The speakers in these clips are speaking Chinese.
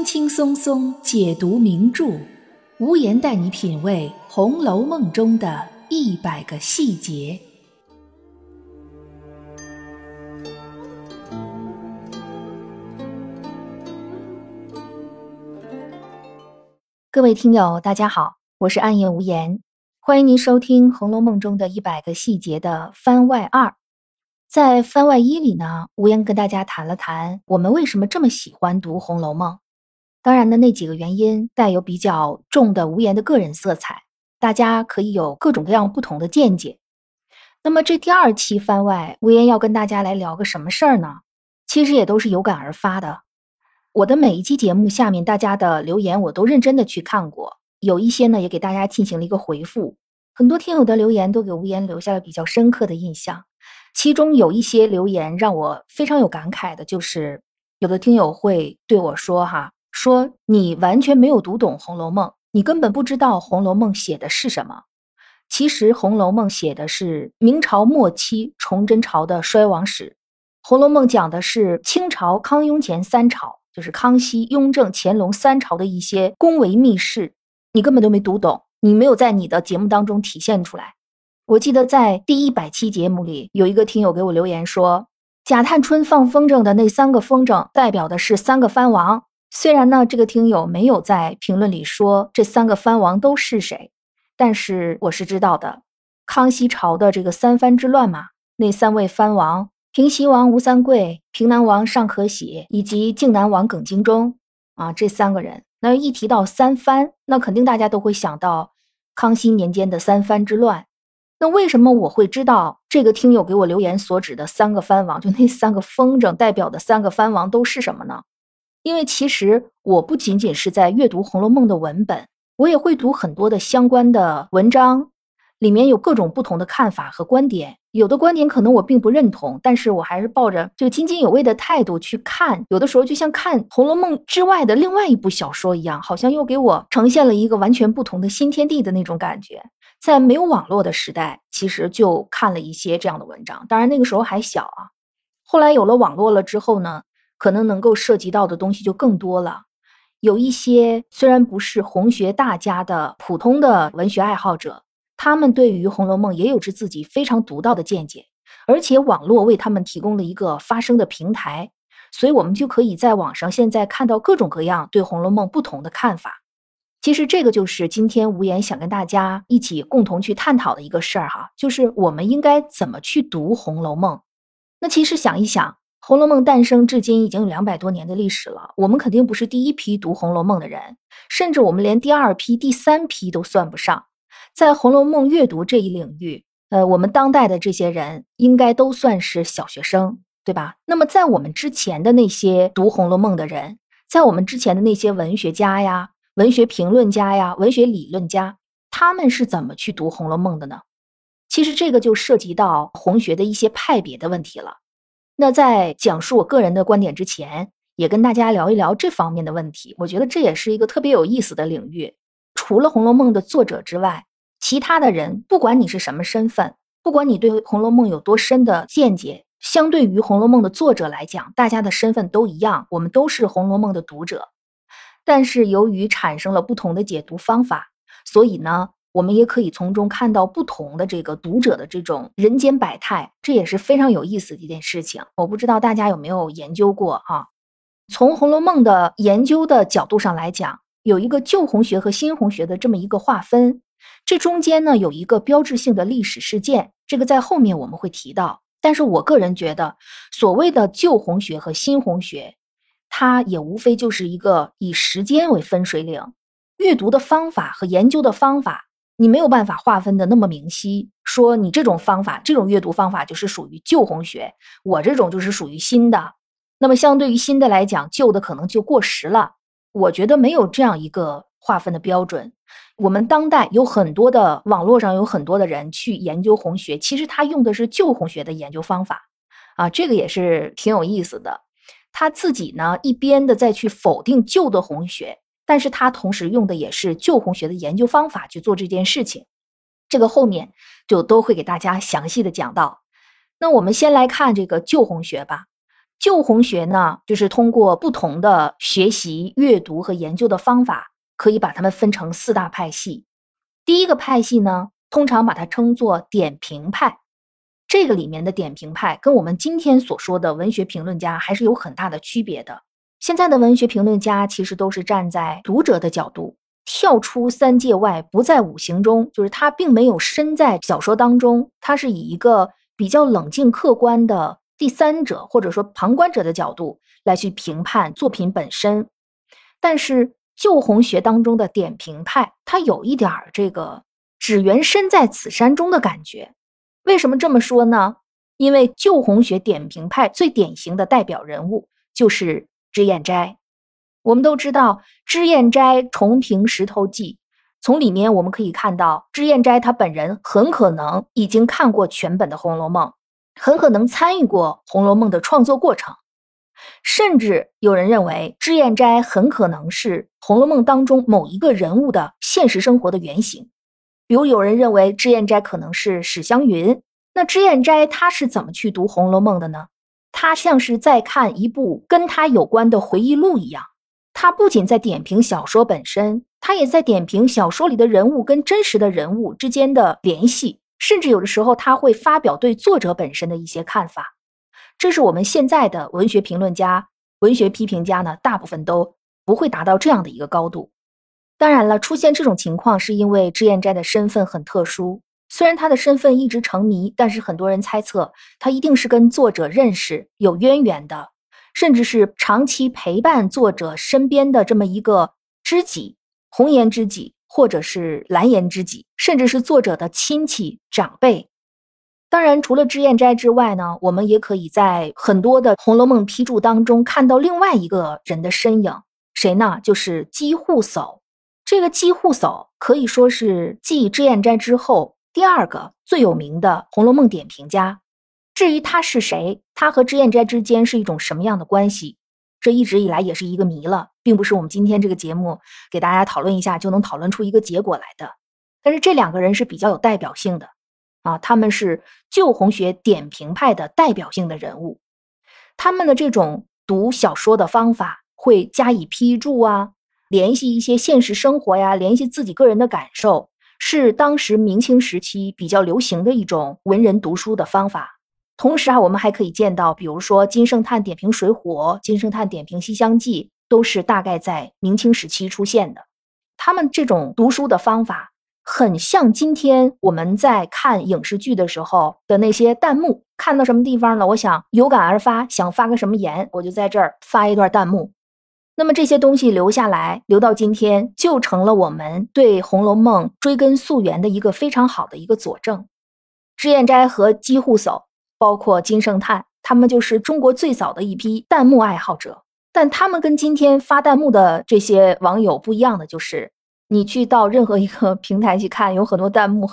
轻轻松松解读名著，无言带你品味《红楼梦》中的一百个细节。各位听友，大家好，我是暗夜无言，欢迎您收听《红楼梦》中的一百个细节的番外二。在番外一里呢，无言跟大家谈了谈我们为什么这么喜欢读《红楼梦》。当然呢，那几个原因带有比较重的无言的个人色彩，大家可以有各种各样不同的见解。那么这第二期番外，无言要跟大家来聊个什么事儿呢？其实也都是有感而发的。我的每一期节目下面大家的留言，我都认真的去看过，有一些呢也给大家进行了一个回复。很多听友的留言都给无言留下了比较深刻的印象。其中有一些留言让我非常有感慨的，就是有的听友会对我说：“哈，说你完全没有读懂《红楼梦》，你根本不知道《红楼梦》写的是什么。其实《红楼梦》写的是明朝末期崇祯朝的衰亡史，《红楼梦》讲的是清朝康雍乾三朝，就是康熙、雍正、乾隆三朝的一些宫闱秘事，你根本都没读懂，你没有在你的节目当中体现出来。”我记得在第一百期节目里，有一个听友给我留言说，贾探春放风筝的那三个风筝代表的是三个藩王。虽然呢，这个听友没有在评论里说这三个藩王都是谁，但是我是知道的。康熙朝的这个三藩之乱嘛，那三位藩王，平西王吴三桂、平南王尚可喜以及靖南王耿精忠啊，这三个人，那一提到三藩，那肯定大家都会想到康熙年间的三藩之乱。那为什么我会知道这个听友给我留言所指的三个藩王，就那三个风筝代表的三个藩王都是什么呢？因为其实我不仅仅是在阅读《红楼梦》的文本，我也会读很多的相关的文章，里面有各种不同的看法和观点。有的观点可能我并不认同，但是我还是抱着就津津有味的态度去看。有的时候就像看《红楼梦》之外的另外一部小说一样，好像又给我呈现了一个完全不同的新天地的那种感觉。在没有网络的时代，其实就看了一些这样的文章。当然那个时候还小啊。后来有了网络了之后呢，可能能够涉及到的东西就更多了。有一些虽然不是红学大家的普通的文学爱好者，他们对于《红楼梦》也有着自己非常独到的见解，而且网络为他们提供了一个发声的平台，所以我们就可以在网上现在看到各种各样对《红楼梦》不同的看法。其实这个就是今天无言想跟大家一起共同去探讨的一个事儿哈，就是我们应该怎么去读《红楼梦》。那其实想一想，《红楼梦》诞生至今已经有两百多年的历史了，我们肯定不是第一批读《红楼梦》的人，甚至我们连第二批、第三批都算不上。在《红楼梦》阅读这一领域，呃，我们当代的这些人应该都算是小学生，对吧？那么在我们之前的那些读《红楼梦》的人，在我们之前的那些文学家呀。文学评论家呀，文学理论家，他们是怎么去读《红楼梦》的呢？其实这个就涉及到红学的一些派别的问题了。那在讲述我个人的观点之前，也跟大家聊一聊这方面的问题。我觉得这也是一个特别有意思的领域。除了《红楼梦》的作者之外，其他的人，不管你是什么身份，不管你对《红楼梦》有多深的见解，相对于《红楼梦》的作者来讲，大家的身份都一样，我们都是《红楼梦》的读者。但是由于产生了不同的解读方法，所以呢，我们也可以从中看到不同的这个读者的这种人间百态，这也是非常有意思的一件事情。我不知道大家有没有研究过哈？从《红楼梦》的研究的角度上来讲，有一个旧红学和新红学的这么一个划分，这中间呢有一个标志性的历史事件，这个在后面我们会提到。但是我个人觉得，所谓的旧红学和新红学。它也无非就是一个以时间为分水岭，阅读的方法和研究的方法，你没有办法划分的那么明晰。说你这种方法，这种阅读方法就是属于旧红学，我这种就是属于新的。那么相对于新的来讲，旧的可能就过时了。我觉得没有这样一个划分的标准。我们当代有很多的网络上有很多的人去研究红学，其实他用的是旧红学的研究方法啊，这个也是挺有意思的。他自己呢，一边的再去否定旧的红学，但是他同时用的也是旧红学的研究方法去做这件事情。这个后面就都会给大家详细的讲到。那我们先来看这个旧红学吧。旧红学呢，就是通过不同的学习、阅读和研究的方法，可以把它们分成四大派系。第一个派系呢，通常把它称作点评派。这个里面的点评派跟我们今天所说的文学评论家还是有很大的区别的。现在的文学评论家其实都是站在读者的角度，跳出三界外，不在五行中，就是他并没有身在小说当中，他是以一个比较冷静客观的第三者或者说旁观者的角度来去评判作品本身。但是旧红学当中的点评派，他有一点儿这个只缘身在此山中的感觉。为什么这么说呢？因为旧红学点评派最典型的代表人物就是脂砚斋。我们都知道，脂砚斋重评《石头记》，从里面我们可以看到，脂砚斋他本人很可能已经看过全本的《红楼梦》，很可能参与过《红楼梦》的创作过程，甚至有人认为，脂砚斋很可能是《红楼梦》当中某一个人物的现实生活的原型。比如有人认为脂砚斋可能是史湘云，那脂砚斋他是怎么去读《红楼梦》的呢？他像是在看一部跟他有关的回忆录一样，他不仅在点评小说本身，他也在点评小说里的人物跟真实的人物之间的联系，甚至有的时候他会发表对作者本身的一些看法。这是我们现在的文学评论家、文学批评家呢，大部分都不会达到这样的一个高度。当然了，出现这种情况是因为脂砚斋的身份很特殊。虽然他的身份一直成谜，但是很多人猜测他一定是跟作者认识、有渊源的，甚至是长期陪伴作者身边的这么一个知己、红颜知己，或者是蓝颜知己，甚至是作者的亲戚长辈。当然，除了脂砚斋之外呢，我们也可以在很多的《红楼梦》批注当中看到另外一个人的身影，谁呢？就是姬护叟。这个姬护叟可以说是继脂砚斋之后第二个最有名的《红楼梦》点评家。至于他是谁，他和脂砚斋之间是一种什么样的关系，这一直以来也是一个谜了，并不是我们今天这个节目给大家讨论一下就能讨论出一个结果来的。但是这两个人是比较有代表性的啊，他们是旧红学点评派的代表性的人物。他们的这种读小说的方法会加以批注啊。联系一些现实生活呀，联系自己个人的感受，是当时明清时期比较流行的一种文人读书的方法。同时啊，我们还可以见到，比如说金圣叹点评《水浒》，金圣叹点评《西厢记》，都是大概在明清时期出现的。他们这种读书的方法，很像今天我们在看影视剧的时候的那些弹幕。看到什么地方了？我想有感而发，想发个什么言，我就在这儿发一段弹幕。那么这些东西留下来，留到今天，就成了我们对《红楼梦》追根溯源的一个非常好的一个佐证。脂砚斋和姬护叟，包括金圣叹，他们就是中国最早的一批弹幕爱好者。但他们跟今天发弹幕的这些网友不一样的，就是你去到任何一个 平台去看，有很多弹幕，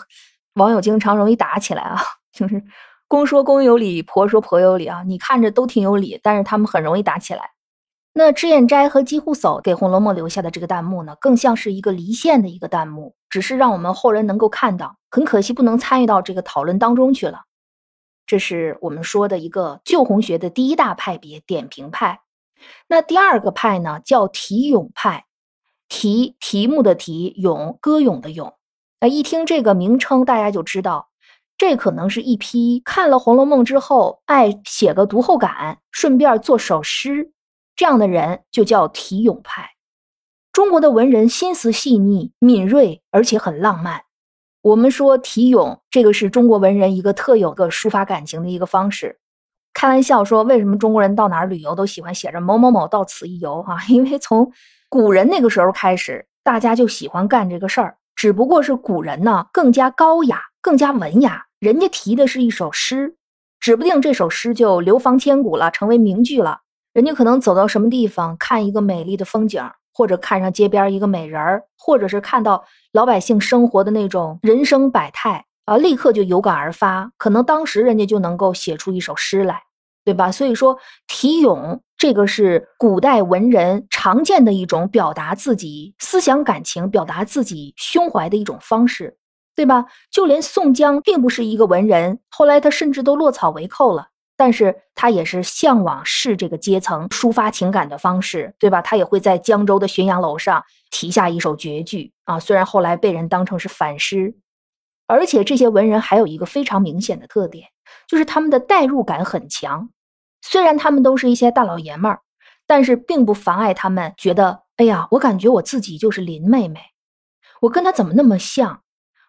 网友经常容易打起来啊，就是公说公有理，婆说婆有理啊。你看着都挺有理，但是他们很容易打起来。那脂砚斋和姬护叟给《红楼梦》留下的这个弹幕呢，更像是一个离线的一个弹幕，只是让我们后人能够看到。很可惜，不能参与到这个讨论当中去了。这是我们说的一个旧红学的第一大派别——点评派。那第二个派呢，叫题咏派，题题目的题，咏歌咏的咏。那一听这个名称，大家就知道，这可能是一批看了《红楼梦》之后，爱写个读后感，顺便做首诗。这样的人就叫题咏派。中国的文人心思细腻、敏锐，而且很浪漫。我们说题咏，这个是中国文人一个特有的抒发感情的一个方式。开玩笑说，为什么中国人到哪儿旅游都喜欢写着某某某到此一游啊？因为从古人那个时候开始，大家就喜欢干这个事儿。只不过是古人呢更加高雅、更加文雅，人家题的是一首诗，指不定这首诗就流芳千古了，成为名句了。人家可能走到什么地方，看一个美丽的风景，或者看上街边一个美人儿，或者是看到老百姓生活的那种人生百态啊，立刻就有感而发，可能当时人家就能够写出一首诗来，对吧？所以说题咏这个是古代文人常见的一种表达自己思想感情、表达自己胸怀的一种方式，对吧？就连宋江并不是一个文人，后来他甚至都落草为寇了。但是他也是向往士这个阶层抒发情感的方式，对吧？他也会在江州的浔阳楼上题下一首绝句啊，虽然后来被人当成是反诗，而且这些文人还有一个非常明显的特点，就是他们的代入感很强。虽然他们都是一些大老爷们儿，但是并不妨碍他们觉得，哎呀，我感觉我自己就是林妹妹，我跟她怎么那么像？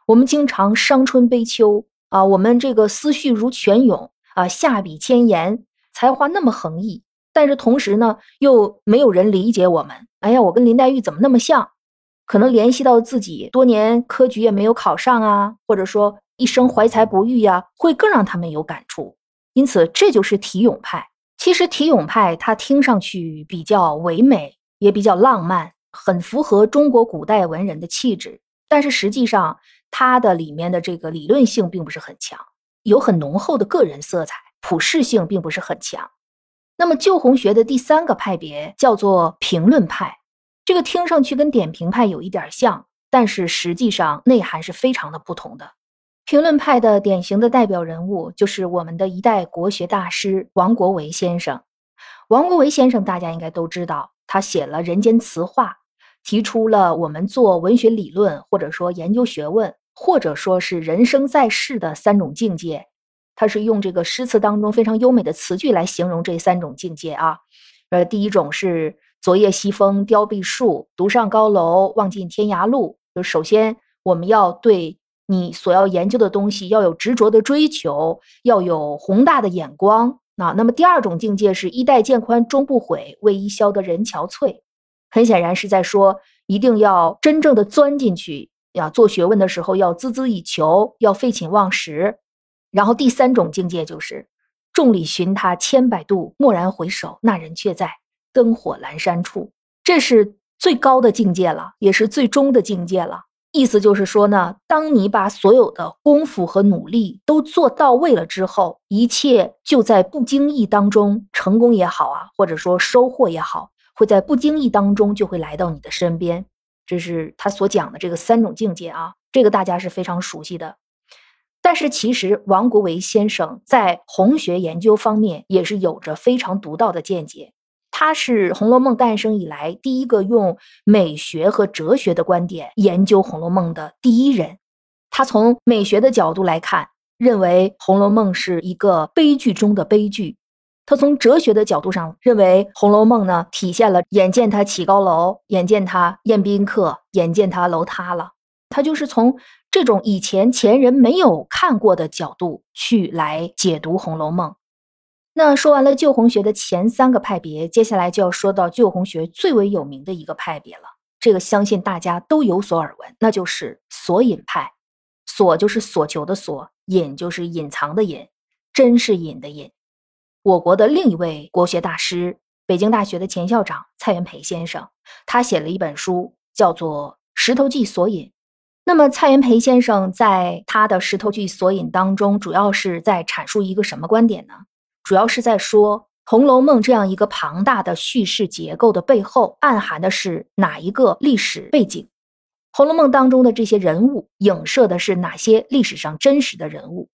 我们经常伤春悲秋啊，我们这个思绪如泉涌。啊，下笔千言，才华那么横溢，但是同时呢，又没有人理解我们。哎呀，我跟林黛玉怎么那么像？可能联系到自己多年科举也没有考上啊，或者说一生怀才不遇呀，会更让他们有感触。因此，这就是题咏派。其实，题咏派它听上去比较唯美，也比较浪漫，很符合中国古代文人的气质。但是实际上，它的里面的这个理论性并不是很强。有很浓厚的个人色彩，普适性并不是很强。那么旧红学的第三个派别叫做评论派，这个听上去跟点评派有一点像，但是实际上内涵是非常的不同的。评论派的典型的代表人物就是我们的一代国学大师王国维先生。王国维先生大家应该都知道，他写了《人间词话》，提出了我们做文学理论或者说研究学问。或者说是人生在世的三种境界，他是用这个诗词当中非常优美的词句来形容这三种境界啊。呃，第一种是昨夜西风凋碧树，独上高楼，望尽天涯路。就首先我们要对你所要研究的东西要有执着的追求，要有宏大的眼光啊。那么第二种境界是衣带渐宽终不悔，为伊消得人憔悴。很显然是在说一定要真正的钻进去。要做学问的时候，要孜孜以求，要废寝忘食。然后第三种境界就是“众里寻他千百度，蓦然回首，那人却在灯火阑珊处”。这是最高的境界了，也是最终的境界了。意思就是说呢，当你把所有的功夫和努力都做到位了之后，一切就在不经意当中，成功也好啊，或者说收获也好，会在不经意当中就会来到你的身边。这是他所讲的这个三种境界啊，这个大家是非常熟悉的。但是其实王国维先生在红学研究方面也是有着非常独到的见解。他是《红楼梦》诞生以来第一个用美学和哲学的观点研究《红楼梦》的第一人。他从美学的角度来看，认为《红楼梦》是一个悲剧中的悲剧。他从哲学的角度上认为，《红楼梦》呢体现了眼见他起高楼，眼见他宴宾客，眼见他楼塌了。他就是从这种以前前人没有看过的角度去来解读《红楼梦》。那说完了旧红学的前三个派别，接下来就要说到旧红学最为有名的一个派别了。这个相信大家都有所耳闻，那就是索隐派。索就是所求的索，隐就是隐藏的隐，真是隐的隐。我国的另一位国学大师，北京大学的前校长蔡元培先生，他写了一本书，叫做《石头记索引》。那么，蔡元培先生在他的《石头记索引》当中，主要是在阐述一个什么观点呢？主要是在说《红楼梦》这样一个庞大的叙事结构的背后，暗含的是哪一个历史背景？《红楼梦》当中的这些人物，影射的是哪些历史上真实的人物？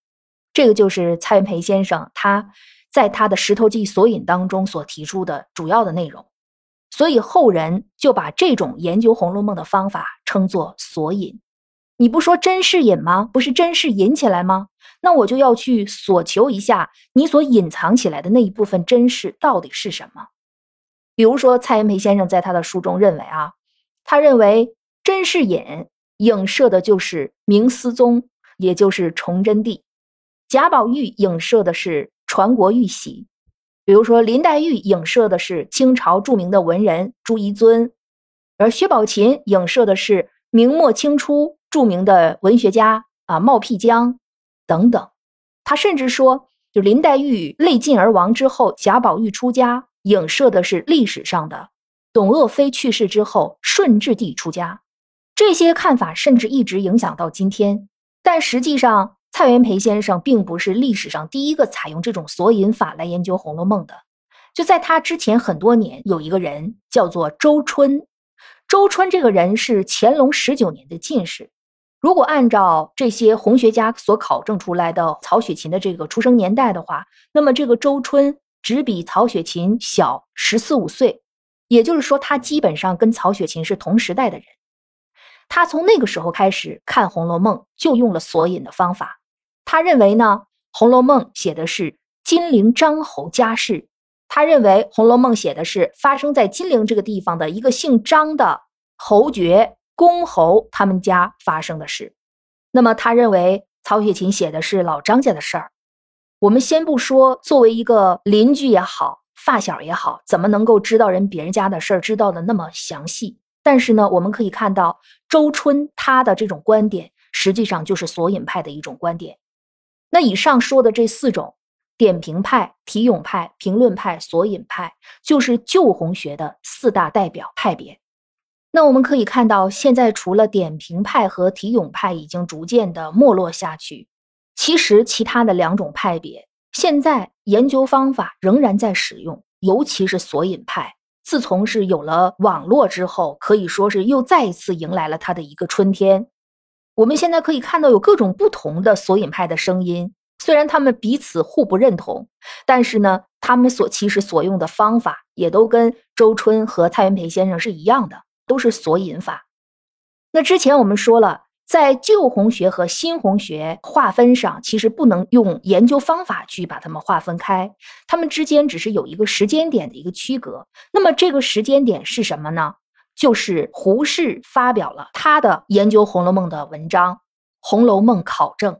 这个就是蔡元培先生他。在他的《石头记索引》当中所提出的主要的内容，所以后人就把这种研究《红楼梦》的方法称作索引。你不说真是隐吗？不是真是隐起来吗？那我就要去索求一下你所隐藏起来的那一部分真实到底是什么。比如说，蔡元培先生在他的书中认为啊，他认为真是隐影射的就是明思宗，也就是崇祯帝；贾宝玉影射的是。传国玉玺，比如说林黛玉影射的是清朝著名的文人朱彝尊，而薛宝琴影射的是明末清初著名的文学家啊冒辟疆等等。他甚至说，就林黛玉泪尽而亡之后，贾宝玉出家，影射的是历史上的董鄂妃去世之后顺治帝出家。这些看法甚至一直影响到今天，但实际上。蔡元培先生并不是历史上第一个采用这种索引法来研究《红楼梦》的，就在他之前很多年，有一个人叫做周春。周春这个人是乾隆十九年的进士，如果按照这些红学家所考证出来的曹雪芹的这个出生年代的话，那么这个周春只比曹雪芹小十四五岁，也就是说，他基本上跟曹雪芹是同时代的人。他从那个时候开始看《红楼梦》，就用了索引的方法。他认为呢，《红楼梦》写的是金陵张侯家事，他认为《红楼梦》写的是发生在金陵这个地方的一个姓张的侯爵。公侯他们家发生的事，那么他认为曹雪芹写的是老张家的事儿。我们先不说作为一个邻居也好，发小也好，怎么能够知道人别人家的事儿，知道的那么详细？但是呢，我们可以看到周春他的这种观点，实际上就是索引派的一种观点。那以上说的这四种点评派、题咏派、评论派、索引派，就是旧红学的四大代表派别。那我们可以看到，现在除了点评派和题咏派已经逐渐的没落下去，其实其他的两种派别现在研究方法仍然在使用，尤其是索引派。自从是有了网络之后，可以说是又再一次迎来了它的一个春天。我们现在可以看到有各种不同的索引派的声音，虽然他们彼此互不认同，但是呢，他们所其实所用的方法也都跟周春和蔡元培先生是一样的。都是索引法。那之前我们说了，在旧红学和新红学划分上，其实不能用研究方法去把它们划分开，它们之间只是有一个时间点的一个区隔。那么这个时间点是什么呢？就是胡适发表了他的研究《红楼梦》的文章《红楼梦考证》，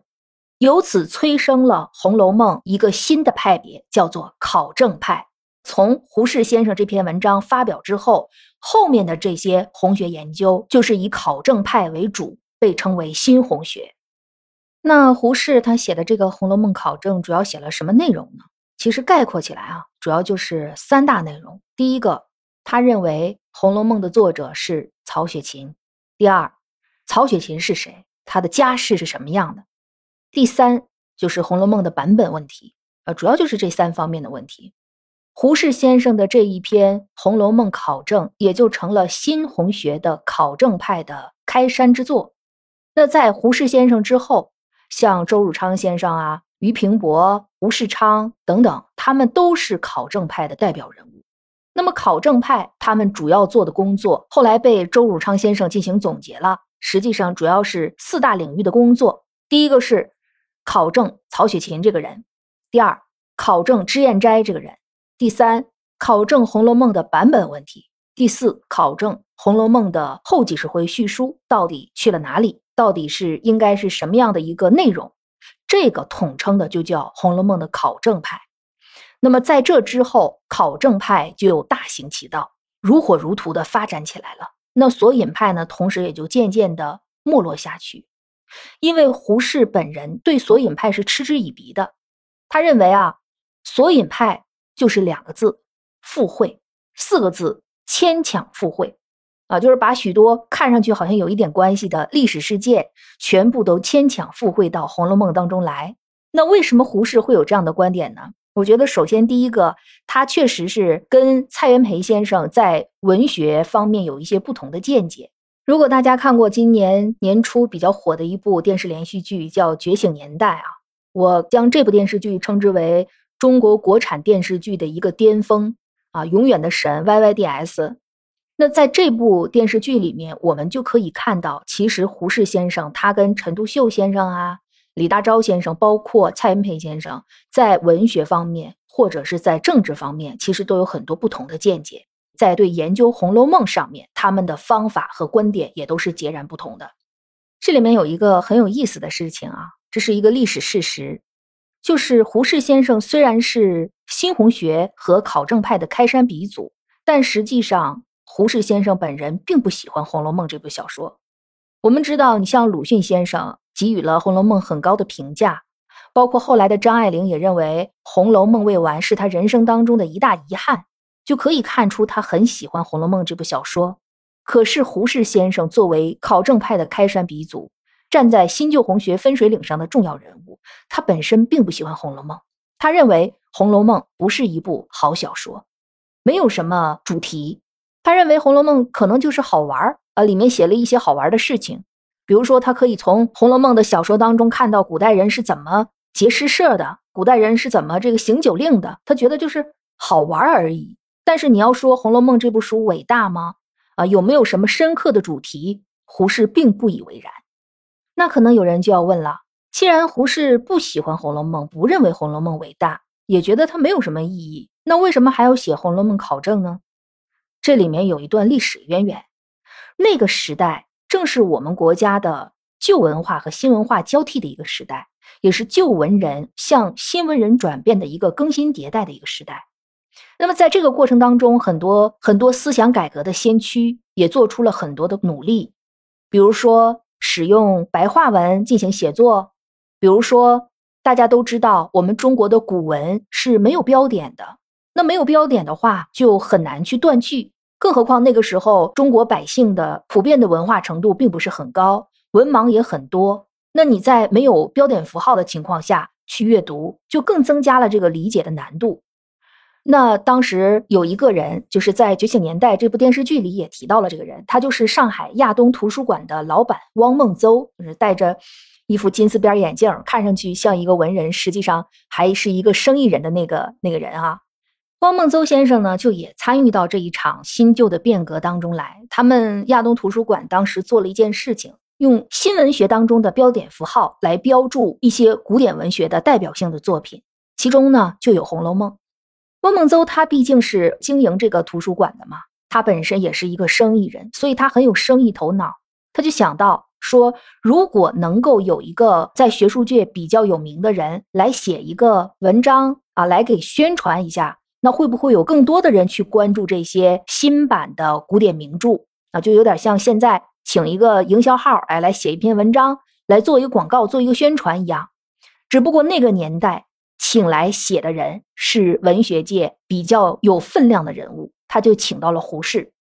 由此催生了《红楼梦》一个新的派别，叫做考证派。从胡适先生这篇文章发表之后，后面的这些红学研究就是以考证派为主，被称为新红学。那胡适他写的这个《红楼梦考证》主要写了什么内容呢？其实概括起来啊，主要就是三大内容。第一个，他认为《红楼梦》的作者是曹雪芹；第二，曹雪芹是谁？他的家世是什么样的？第三，就是《红楼梦》的版本问题。呃，主要就是这三方面的问题。胡适先生的这一篇《红楼梦考证》也就成了新红学的考证派的开山之作。那在胡适先生之后，像周汝昌先生啊、俞平伯、吴世昌等等，他们都是考证派的代表人物。那么考证派他们主要做的工作，后来被周汝昌先生进行总结了，实际上主要是四大领域的工作。第一个是考证曹雪芹这个人，第二考证脂砚斋这个人。第三，考证《红楼梦》的版本问题；第四，考证《红楼梦》的后几十回叙述到底去了哪里，到底是应该是什么样的一个内容，这个统称的就叫《红楼梦》的考证派。那么在这之后，考证派就大行其道，如火如荼的发展起来了。那索引派呢，同时也就渐渐的没落下去，因为胡适本人对索引派是嗤之以鼻的，他认为啊，索引派。就是两个字，附会；四个字，牵强附会。啊，就是把许多看上去好像有一点关系的历史事件，全部都牵强附会到《红楼梦》当中来。那为什么胡适会有这样的观点呢？我觉得，首先第一个，他确实是跟蔡元培先生在文学方面有一些不同的见解。如果大家看过今年年初比较火的一部电视连续剧，叫《觉醒年代》啊，我将这部电视剧称之为。中国国产电视剧的一个巅峰啊，永远的神 Y Y D S。那在这部电视剧里面，我们就可以看到，其实胡适先生他跟陈独秀先生啊、李大钊先生，包括蔡元培先生，在文学方面或者是在政治方面，其实都有很多不同的见解。在对研究《红楼梦》上面，他们的方法和观点也都是截然不同的。这里面有一个很有意思的事情啊，这是一个历史事实。就是胡适先生虽然是新红学和考证派的开山鼻祖，但实际上胡适先生本人并不喜欢《红楼梦》这部小说。我们知道，你像鲁迅先生给予了《红楼梦》很高的评价，包括后来的张爱玲也认为《红楼梦》未完是他人生当中的一大遗憾，就可以看出他很喜欢《红楼梦》这部小说。可是胡适先生作为考证派的开山鼻祖。站在新旧红学分水岭上的重要人物，他本身并不喜欢《红楼梦》，他认为《红楼梦》不是一部好小说，没有什么主题。他认为《红楼梦》可能就是好玩儿啊，里面写了一些好玩的事情。比如说，他可以从《红楼梦》的小说当中看到古代人是怎么结诗社的，古代人是怎么这个行酒令的，他觉得就是好玩而已。但是你要说《红楼梦》这部书伟大吗？啊，有没有什么深刻的主题？胡适并不以为然。那可能有人就要问了：既然胡适不喜欢《红楼梦》，不认为《红楼梦》伟大，也觉得它没有什么意义，那为什么还要写《红楼梦》考证呢？这里面有一段历史渊源。那个时代正是我们国家的旧文化和新文化交替的一个时代，也是旧文人向新文人转变的一个更新迭代的一个时代。那么，在这个过程当中，很多很多思想改革的先驱也做出了很多的努力，比如说使用白话文进行写作，比如说大家都知道，我们中国的古文是没有标点的，那没有标点的话，就很难去断句，更何况那个时候中国百姓的普遍的文化程度并不是很高，文盲也很多，那你在没有标点符号的情况下去阅读，就更增加了这个理解的难度。那当时有一个人，就是在《觉醒年代》这部电视剧里也提到了这个人，他就是上海亚东图书馆的老板汪孟邹，就是戴着一副金丝边眼镜，看上去像一个文人，实际上还是一个生意人的那个那个人啊。汪孟邹先生呢，就也参与到这一场新旧的变革当中来。他们亚东图书馆当时做了一件事情，用新文学当中的标点符号来标注一些古典文学的代表性的作品，其中呢就有《红楼梦》。汪孟邹他毕竟是经营这个图书馆的嘛，他本身也是一个生意人，所以他很有生意头脑。他就想到说，如果能够有一个在学术界比较有名的人来写一个文章啊，来给宣传一下，那会不会有更多的人去关注这些新版的古典名著啊？就有点像现在请一个营销号哎来写一篇文章，来做一个广告，做一个宣传一样。只不过那个年代。请来写的人是文学界比较有分量的人物，他就请到了胡适。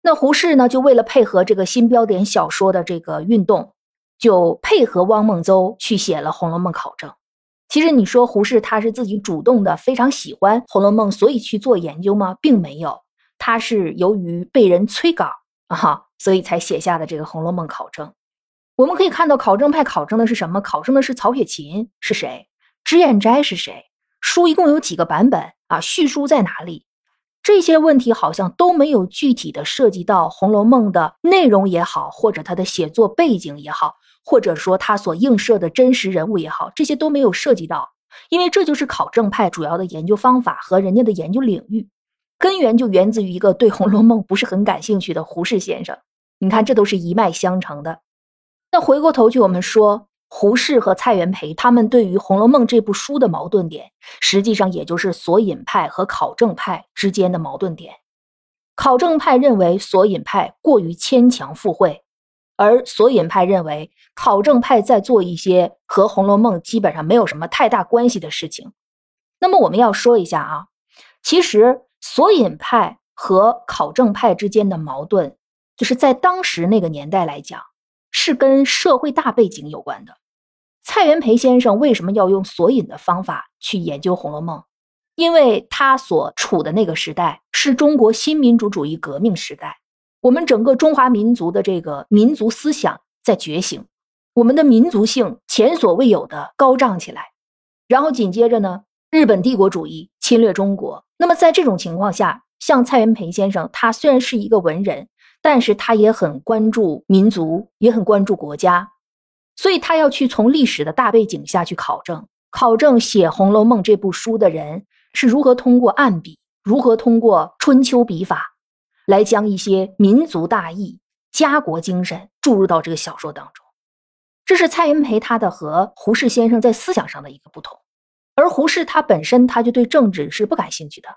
那胡适呢，就为了配合这个新标点小说的这个运动，就配合汪孟邹去写了《红楼梦》考证。其实你说胡适他是自己主动的，非常喜欢《红楼梦》，所以去做研究吗？并没有，他是由于被人催稿啊，所以才写下的这个《红楼梦》考证。我们可以看到，考证派考证的是什么？考证的是曹雪芹是谁？脂砚斋是谁？书一共有几个版本啊？序书在哪里？这些问题好像都没有具体的涉及到《红楼梦》的内容也好，或者它的写作背景也好，或者说它所映射的真实人物也好，这些都没有涉及到。因为这就是考证派主要的研究方法和人家的研究领域，根源就源自于一个对《红楼梦》不是很感兴趣的胡适先生。你看，这都是一脉相承的。那回过头去，我们说。胡适和蔡元培他们对于《红楼梦》这部书的矛盾点，实际上也就是索引派和考证派之间的矛盾点。考证派认为索引派过于牵强附会，而索引派认为考证派在做一些和《红楼梦》基本上没有什么太大关系的事情。那么我们要说一下啊，其实索引派和考证派之间的矛盾，就是在当时那个年代来讲，是跟社会大背景有关的。蔡元培先生为什么要用索引的方法去研究《红楼梦》？因为他所处的那个时代是中国新民主主义革命时代，我们整个中华民族的这个民族思想在觉醒，我们的民族性前所未有的高涨起来。然后紧接着呢，日本帝国主义侵略中国。那么在这种情况下，像蔡元培先生，他虽然是一个文人，但是他也很关注民族，也很关注国家。所以他要去从历史的大背景下去考证，考证写《红楼梦》这部书的人是如何通过暗笔，如何通过春秋笔法，来将一些民族大义、家国精神注入到这个小说当中。这是蔡元培他的和胡适先生在思想上的一个不同。而胡适他本身他就对政治是不感兴趣的，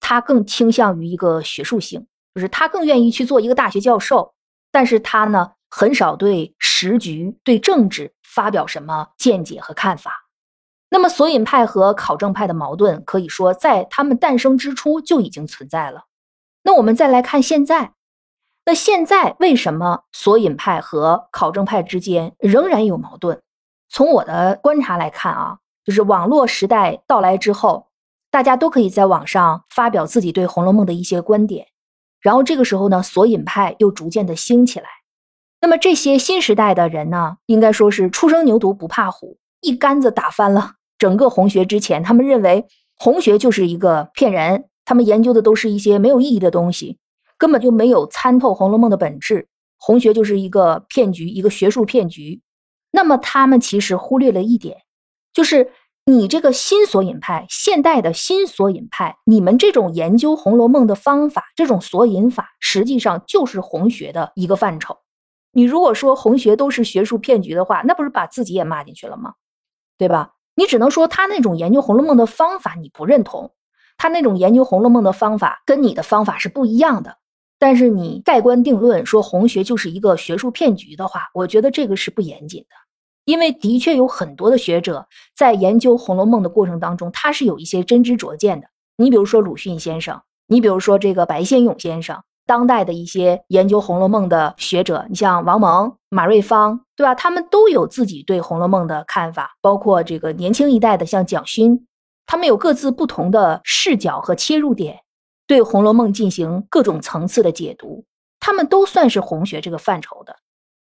他更倾向于一个学术性，就是他更愿意去做一个大学教授，但是他呢。很少对时局、对政治发表什么见解和看法。那么，索引派和考证派的矛盾，可以说在他们诞生之初就已经存在了。那我们再来看现在，那现在为什么索引派和考证派之间仍然有矛盾？从我的观察来看啊，就是网络时代到来之后，大家都可以在网上发表自己对《红楼梦》的一些观点，然后这个时候呢，索引派又逐渐的兴起来。那么这些新时代的人呢，应该说是初生牛犊不怕虎，一竿子打翻了整个红学之前，他们认为红学就是一个骗人，他们研究的都是一些没有意义的东西，根本就没有参透《红楼梦》的本质，红学就是一个骗局，一个学术骗局。那么他们其实忽略了一点，就是你这个新索引派，现代的新索引派，你们这种研究《红楼梦》的方法，这种索引法，实际上就是红学的一个范畴。你如果说红学都是学术骗局的话，那不是把自己也骂进去了吗？对吧？你只能说他那种研究《红楼梦》的方法你不认同，他那种研究《红楼梦》的方法跟你的方法是不一样的。但是你盖棺定论说红学就是一个学术骗局的话，我觉得这个是不严谨的。因为的确有很多的学者在研究《红楼梦》的过程当中，他是有一些真知灼见的。你比如说鲁迅先生，你比如说这个白先勇先生，当代的一些研究《红楼梦》的学者，你像王蒙、马瑞芳，对吧？他们都有自己对《红楼梦》的看法。包括这个年轻一代的，像蒋勋，他们有各自不同的视角和切入点，对《红楼梦》进行各种层次的解读。他们都算是红学这个范畴的。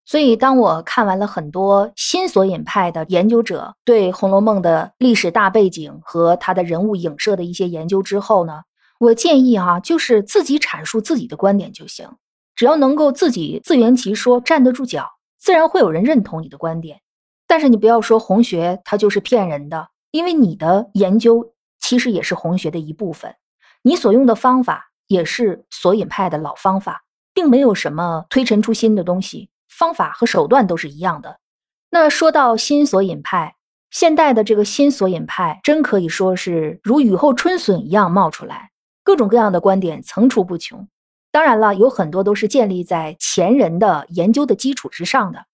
所以，当我看完了很多新索引派的研究者对《红楼梦》的历史大背景和他的人物影射的一些研究之后呢，我建议哈，就是自己阐述自己的观点就行，只要能够自己自圆其说，站得住脚，自然会有人认同你的观点。但是你不要说红学它就是骗人的，因为你的研究其实也是红学的一部分，你所用的方法也是索引派的老方法，并没有什么推陈出新的东西。方法和手段都是一样的。那说到新索引派，现代的这个新索引派，真可以说是如雨后春笋一样冒出来，各种各样的观点层出不穷。当然了，有很多都是建立在前人的研究的基础之上的。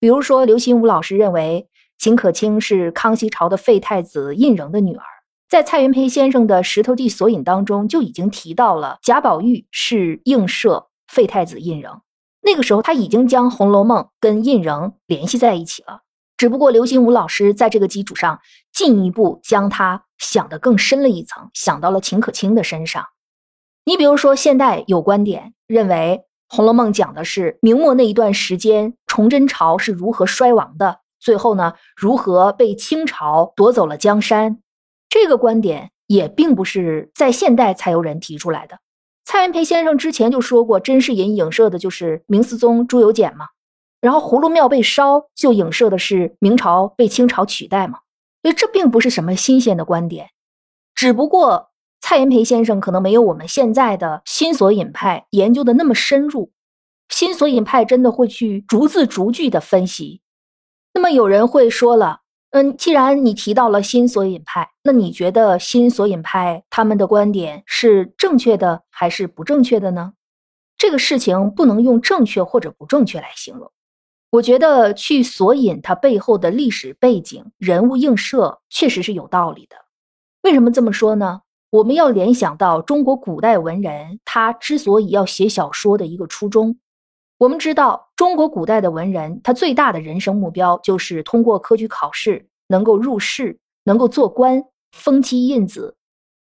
比如说，刘心武老师认为秦可卿是康熙朝的废太子胤禛的女儿，在蔡元培先生的《石头记索引》当中就已经提到了贾宝玉是映射废太子胤禛。那个时候他已经将《红楼梦》跟胤禛联系在一起了，只不过刘心武老师在这个基础上进一步将它想得更深了一层，想到了秦可卿的身上。你比如说，现代有观点认为《红楼梦》讲的是明末那一段时间崇祯朝是如何衰亡的，最后呢如何被清朝夺走了江山。这个观点也并不是在现代才有人提出来的。蔡元培先生之前就说过，甄士隐影射的就是明思宗朱由检嘛，然后葫芦庙被烧就影射的是明朝被清朝取代嘛，所以这并不是什么新鲜的观点，只不过蔡元培先生可能没有我们现在的新索引派研究的那么深入，新索引派真的会去逐字逐句的分析，那么有人会说了。嗯，既然你提到了新索引派，那你觉得新索引派他们的观点是正确的还是不正确的呢？这个事情不能用正确或者不正确来形容。我觉得去索引它背后的历史背景、人物映射，确实是有道理的。为什么这么说呢？我们要联想到中国古代文人他之所以要写小说的一个初衷。我们知道，中国古代的文人，他最大的人生目标就是通过科举考试能够入仕，能够做官，封妻印子。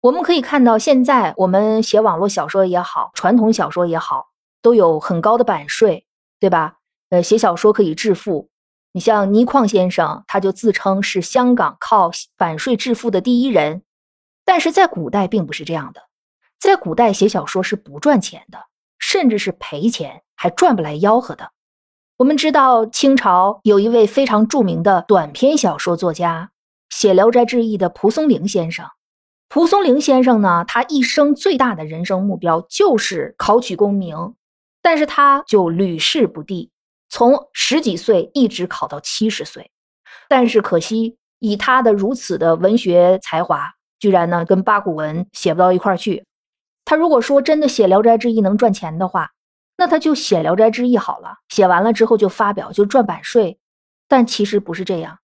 我们可以看到，现在我们写网络小说也好，传统小说也好，都有很高的版税，对吧？呃，写小说可以致富。你像倪匡先生，他就自称是香港靠版税致富的第一人。但是在古代并不是这样的，在古代写小说是不赚钱的，甚至是赔钱。还赚不来吆喝的。我们知道，清朝有一位非常著名的短篇小说作家，写《聊斋志异》的蒲松龄先生。蒲松龄先生呢，他一生最大的人生目标就是考取功名，但是他就屡试不第，从十几岁一直考到七十岁。但是可惜，以他的如此的文学才华，居然呢跟八股文写不到一块儿去。他如果说真的写《聊斋志异》能赚钱的话，那他就写《聊斋志异》好了，写完了之后就发表，就赚版税。但其实不是这样。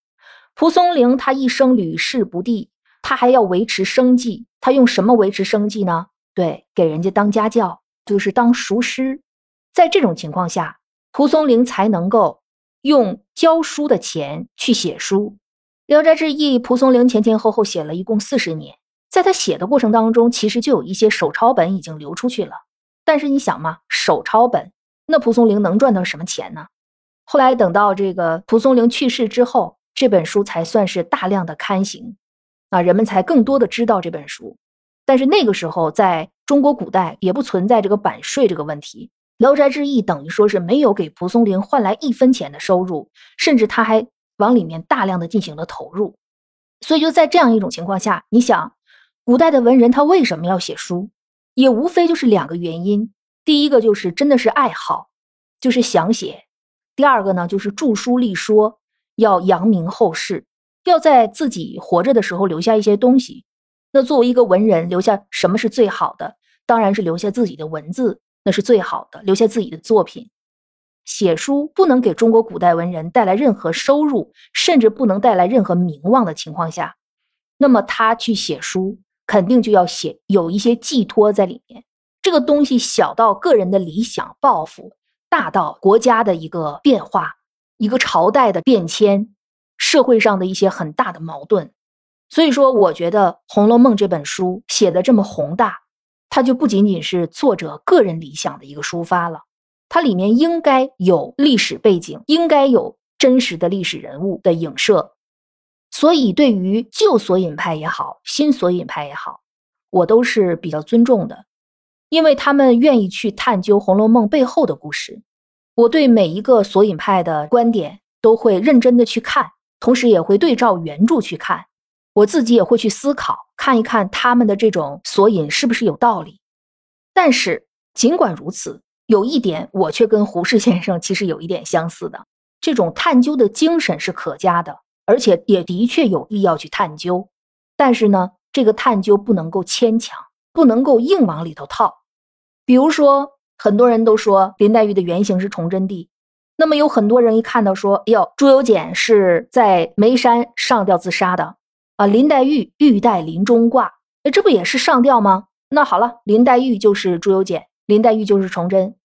蒲松龄他一生屡试不第，他还要维持生计。他用什么维持生计呢？对，给人家当家教，就是当塾师。在这种情况下，蒲松龄才能够用教书的钱去写书。《聊斋志异》，蒲松龄前前后后写了一共四十年，在他写的过程当中，其实就有一些手抄本已经流出去了。但是你想嘛，手抄本，那蒲松龄能赚到什么钱呢？后来等到这个蒲松龄去世之后，这本书才算是大量的刊行，啊，人们才更多的知道这本书。但是那个时候，在中国古代也不存在这个版税这个问题，《聊斋志异》等于说是没有给蒲松龄换来一分钱的收入，甚至他还往里面大量的进行了投入。所以就在这样一种情况下，你想，古代的文人他为什么要写书？也无非就是两个原因：第一个就是真的是爱好，就是想写；第二个呢，就是著书立说，要扬名后世，要在自己活着的时候留下一些东西。那作为一个文人，留下什么是最好的？当然是留下自己的文字，那是最好的，留下自己的作品。写书不能给中国古代文人带来任何收入，甚至不能带来任何名望的情况下，那么他去写书，肯定就要写有一些寄托在里面。这个东西小到个人的理想抱负，大到国家的一个变化、一个朝代的变迁、社会上的一些很大的矛盾。所以说，我觉得《红楼梦》这本书写的这么宏大，它就不仅仅是作者个人理想的一个抒发了。它里面应该有历史背景，应该有真实的历史人物的影射，所以对于旧索引派也好，新索引派也好，我都是比较尊重的，因为他们愿意去探究《红楼梦》背后的故事。我对每一个索引派的观点都会认真的去看，同时也会对照原著去看，我自己也会去思考，看一看他们的这种索引是不是有道理。但是尽管如此。有一点，我却跟胡适先生其实有一点相似的，这种探究的精神是可嘉的，而且也的确有必要去探究。但是呢，这个探究不能够牵强，不能够硬往里头套。比如说，很多人都说林黛玉的原型是崇祯帝，那么有很多人一看到说，哟，朱由检是在眉山上吊自杀的啊，林黛玉玉带林中挂，哎，这不也是上吊吗？那好了，林黛玉就是朱由检。林黛玉就是崇祯，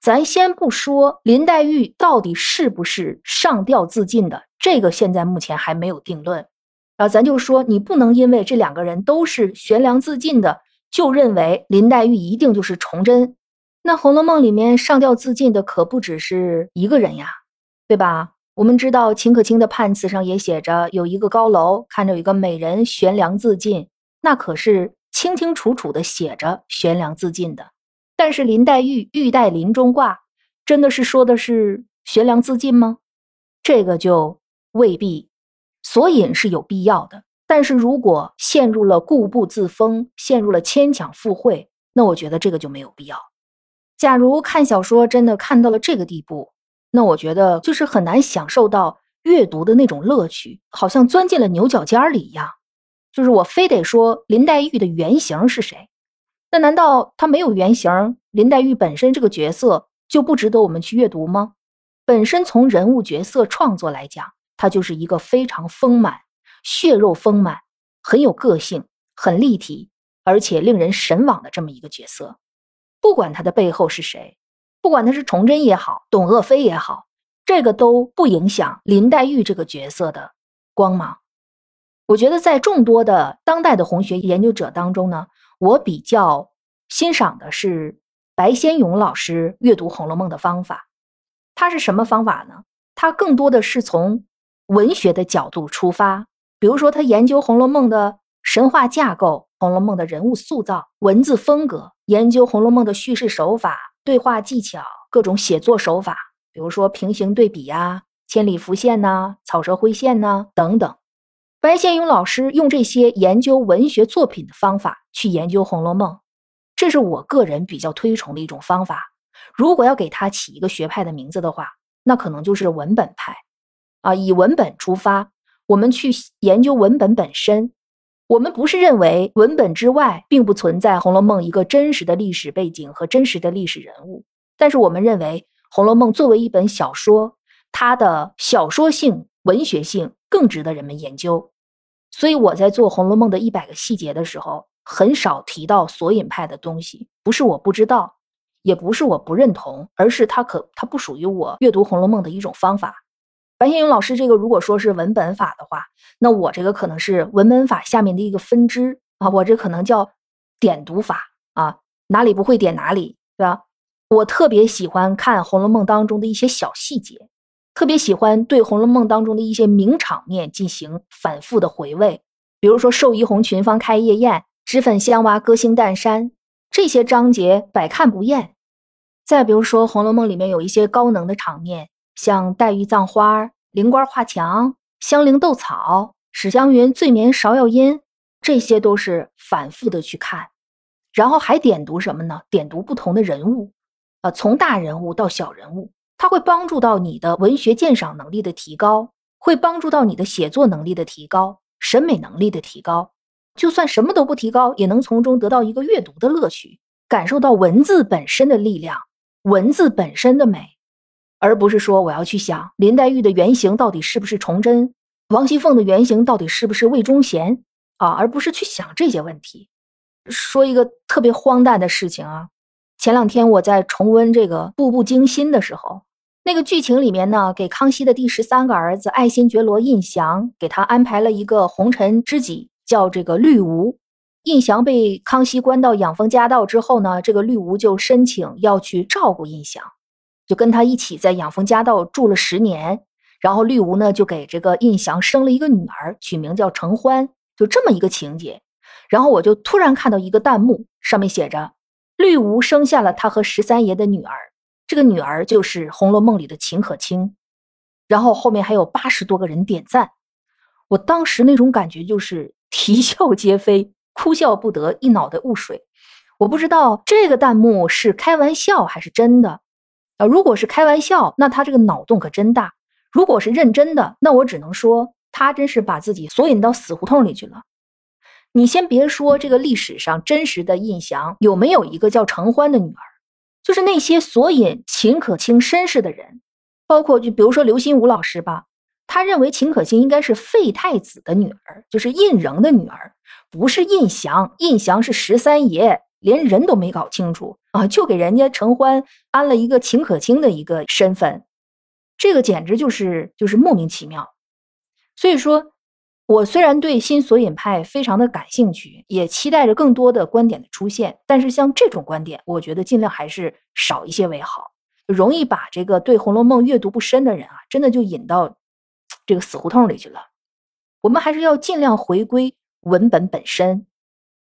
咱先不说林黛玉到底是不是上吊自尽的，这个现在目前还没有定论。啊，咱就说你不能因为这两个人都是悬梁自尽的，就认为林黛玉一定就是崇祯。那《红楼梦》里面上吊自尽的可不只是一个人呀，对吧？我们知道秦可卿的判词上也写着，有一个高楼看着有一个美人悬梁自尽，那可是清清楚楚的写着悬梁自尽的。但是林黛玉玉带林中挂，真的是说的是悬梁自尽吗？这个就未必。索引是有必要的，但是如果陷入了固步自封，陷入了牵强附会，那我觉得这个就没有必要。假如看小说真的看到了这个地步，那我觉得就是很难享受到阅读的那种乐趣，好像钻进了牛角尖里一样。就是我非得说林黛玉的原型是谁？那难道她没有原型？林黛玉本身这个角色就不值得我们去阅读吗？本身从人物角色创作来讲，她就是一个非常丰满、血肉丰满、很有个性、很立体，而且令人神往的这么一个角色。不管她的背后是谁，不管他是崇祯也好，董鄂妃也好，这个都不影响林黛玉这个角色的光芒。我觉得在众多的当代的红学研究者当中呢。我比较欣赏的是白先勇老师阅读《红楼梦》的方法。他是什么方法呢？他更多的是从文学的角度出发，比如说他研究《红楼梦》的神话架构、《红楼梦》的人物塑造、文字风格，研究《红楼梦》的叙事手法、对话技巧、各种写作手法，比如说平行对比呀、千里浮现呐、草蛇灰线呐等等。白先勇老师用这些研究文学作品的方法去研究《红楼梦》，这是我个人比较推崇的一种方法。如果要给他起一个学派的名字的话，那可能就是文本派。啊，以文本出发，我们去研究文本本身。我们不是认为文本之外并不存在《红楼梦》一个真实的历史背景和真实的历史人物，但是我们认为《红楼梦》作为一本小说，它的小说性、文学性。更值得人们研究，所以我在做《红楼梦》的一百个细节的时候，很少提到索引派的东西。不是我不知道，也不是我不认同，而是它可它不属于我阅读《红楼梦》的一种方法。白先勇老师这个如果说是文本法的话，那我这个可能是文本法下面的一个分支啊，我这可能叫点读法啊，哪里不会点哪里，对吧？我特别喜欢看《红楼梦》当中的一些小细节。特别喜欢对《红楼梦》当中的一些名场面进行反复的回味，比如说寿怡红群芳开夜宴、脂粉香娃歌星诞山这些章节百看不厌。再比如说，《红楼梦》里面有一些高能的场面，像黛玉葬花、灵官画墙、香菱斗草、史湘云醉眠芍药阴，这些都是反复的去看，然后还点读什么呢？点读不同的人物，啊，从大人物到小人物，它会帮助到你的文学鉴赏能力的提高，会帮助到你的写作能力的提高，审美能力的提高。就算什么都不提高，也能从中得到一个阅读的乐趣，感受到文字本身的力量。文字本身的美，而不是说我要去想林黛玉的原型到底是不是崇祯，王熙凤的原型到底是不是魏忠贤啊，而不是去想这些问题。说一个特别荒诞的事情啊，前两天我在重温这个《步步惊心》的时候，那个剧情里面呢，给康熙的第十三个儿子爱新觉罗胤祥，给他安排了一个红尘知己，叫这个绿芜。胤祥被康熙关到养蜂家道之后呢，这个绿芜就申请要去照顾胤祥，就跟他一起在养蜂家道住了十年。然后绿芜呢就给这个胤祥生了一个女儿，取名叫承欢，就这么一个情节。然后我就突然看到一个弹幕，上面写着“绿芜生下了他和十三爷的女儿”，这个女儿就是《红楼梦》里的秦可卿。然后后面还有八十多个人点赞，我当时那种感觉就是啼笑皆非。哭笑不得，一脑袋雾水。我不知道这个弹幕是开玩笑还是真的啊？如果是开玩笑，那他这个脑洞可真大；如果是认真的，那我只能说他真是把自己索引到死胡同里去了。你先别说这个历史上真实的印象有没有一个叫承欢的女儿，就是那些索引秦可卿身世的人，包括就比如说刘心武老师吧，他认为秦可卿应该是废太子的女儿，就是胤禛的女儿。不是胤祥，胤祥是十三爷，连人都没搞清楚啊，就给人家承欢安了一个秦可卿的一个身份，这个简直就是就是莫名其妙。所以说，我虽然对新索引派非常的感兴趣，也期待着更多的观点的出现，但是像这种观点，我觉得尽量还是少一些为好，容易把这个对《红楼梦》阅读不深的人啊，真的就引到这个死胡同里去了。我们还是要尽量回归。文本本身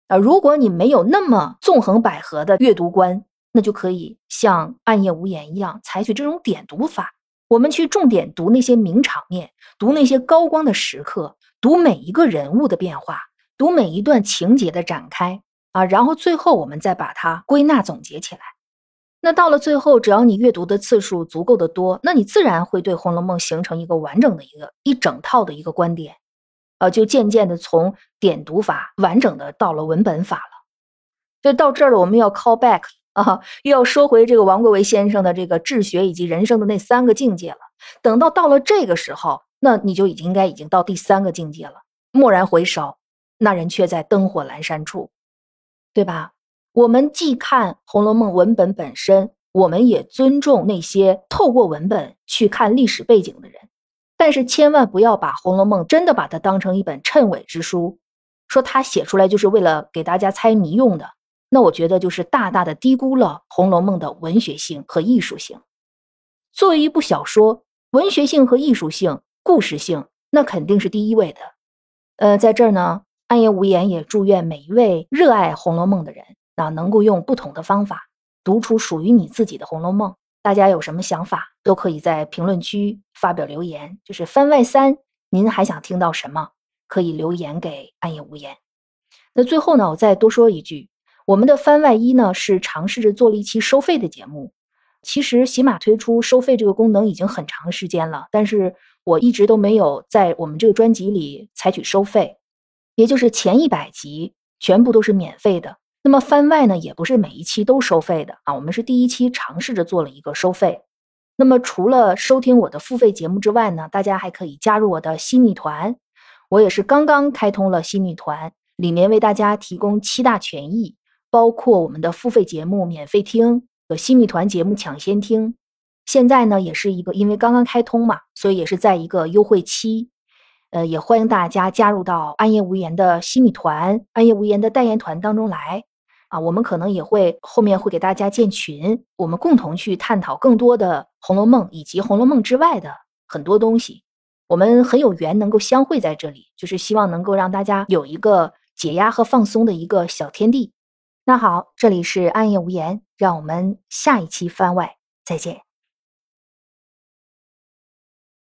啊，如果你没有那么纵横捭阖的阅读观，那就可以像暗夜无言一样，采取这种点读法。我们去重点读那些名场面，读那些高光的时刻，读每一个人物的变化，读每一段情节的展开啊，然后最后我们再把它归纳总结起来。那到了最后，只要你阅读的次数足够的多，那你自然会对《红楼梦》形成一个完整的一个一整套的一个观点。呃，就渐渐的从点读法完整的到了文本法了，就到这儿了。我们要 call back 啊，又要说回这个王国维先生的这个治学以及人生的那三个境界了。等到到了这个时候，那你就已经应该已经到第三个境界了。蓦然回首，那人却在灯火阑珊处，对吧？我们既看《红楼梦》文本本身，我们也尊重那些透过文本去看历史背景的人。但是千万不要把《红楼梦》真的把它当成一本谶纬之书，说它写出来就是为了给大家猜谜用的，那我觉得就是大大的低估了《红楼梦》的文学性和艺术性。作为一部小说，文学性和艺术性、故事性那肯定是第一位的。呃，在这儿呢，暗夜无言也祝愿每一位热爱《红楼梦》的人啊，能够用不同的方法读出属于你自己的《红楼梦》。大家有什么想法，都可以在评论区发表留言。就是番外三，您还想听到什么？可以留言给暗夜无言。那最后呢，我再多说一句，我们的番外一呢是尝试着做了一期收费的节目。其实喜马推出收费这个功能已经很长时间了，但是我一直都没有在我们这个专辑里采取收费，也就是前一百集全部都是免费的。那么番外呢，也不是每一期都收费的啊。我们是第一期尝试着做了一个收费。那么除了收听我的付费节目之外呢，大家还可以加入我的新米团。我也是刚刚开通了新米团，里面为大家提供七大权益，包括我们的付费节目免费听，和新米团节目抢先听。现在呢，也是一个因为刚刚开通嘛，所以也是在一个优惠期。呃，也欢迎大家加入到暗夜无言的新米团、暗夜无言的代言团当中来。啊，我们可能也会后面会给大家建群，我们共同去探讨更多的《红楼梦》以及《红楼梦》之外的很多东西。我们很有缘能够相会在这里，就是希望能够让大家有一个解压和放松的一个小天地。那好，这里是暗夜无言，让我们下一期番外再见。